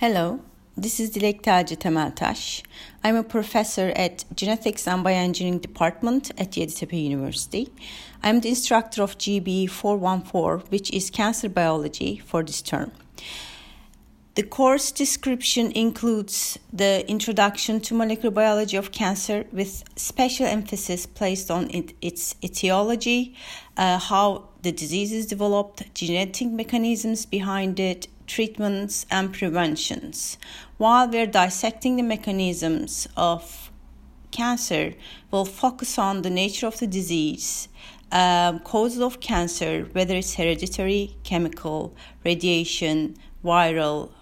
Hello, this is Dilek Taci Temeltaş. I'm a professor at Genetics and Bioengineering Department at Yeditepe University. I'm the instructor of GB 414, which is cancer biology for this term. The course description includes the introduction to molecular biology of cancer with special emphasis placed on it, its etiology, uh, how the disease is developed, genetic mechanisms behind it, treatments, and preventions. While we're dissecting the mechanisms of cancer, we'll focus on the nature of the disease, um, causes of cancer, whether it's hereditary, chemical, radiation, viral,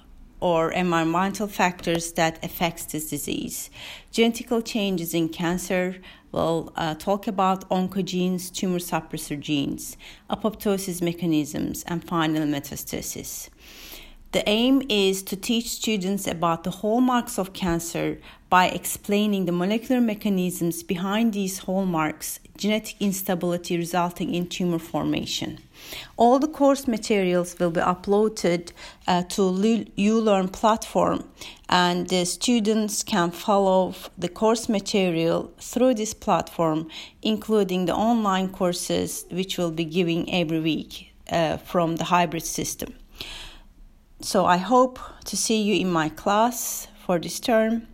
or environmental factors that affects this disease. Genetical changes in cancer we'll uh, talk about oncogenes, tumor suppressor genes, apoptosis mechanisms, and final metastasis. The aim is to teach students about the hallmarks of cancer by explaining the molecular mechanisms behind these hallmarks, genetic instability resulting in tumor formation. All the course materials will be uploaded uh, to ULearn platform and the students can follow the course material through this platform including the online courses which will be giving every week uh, from the hybrid system. So I hope to see you in my class for this term.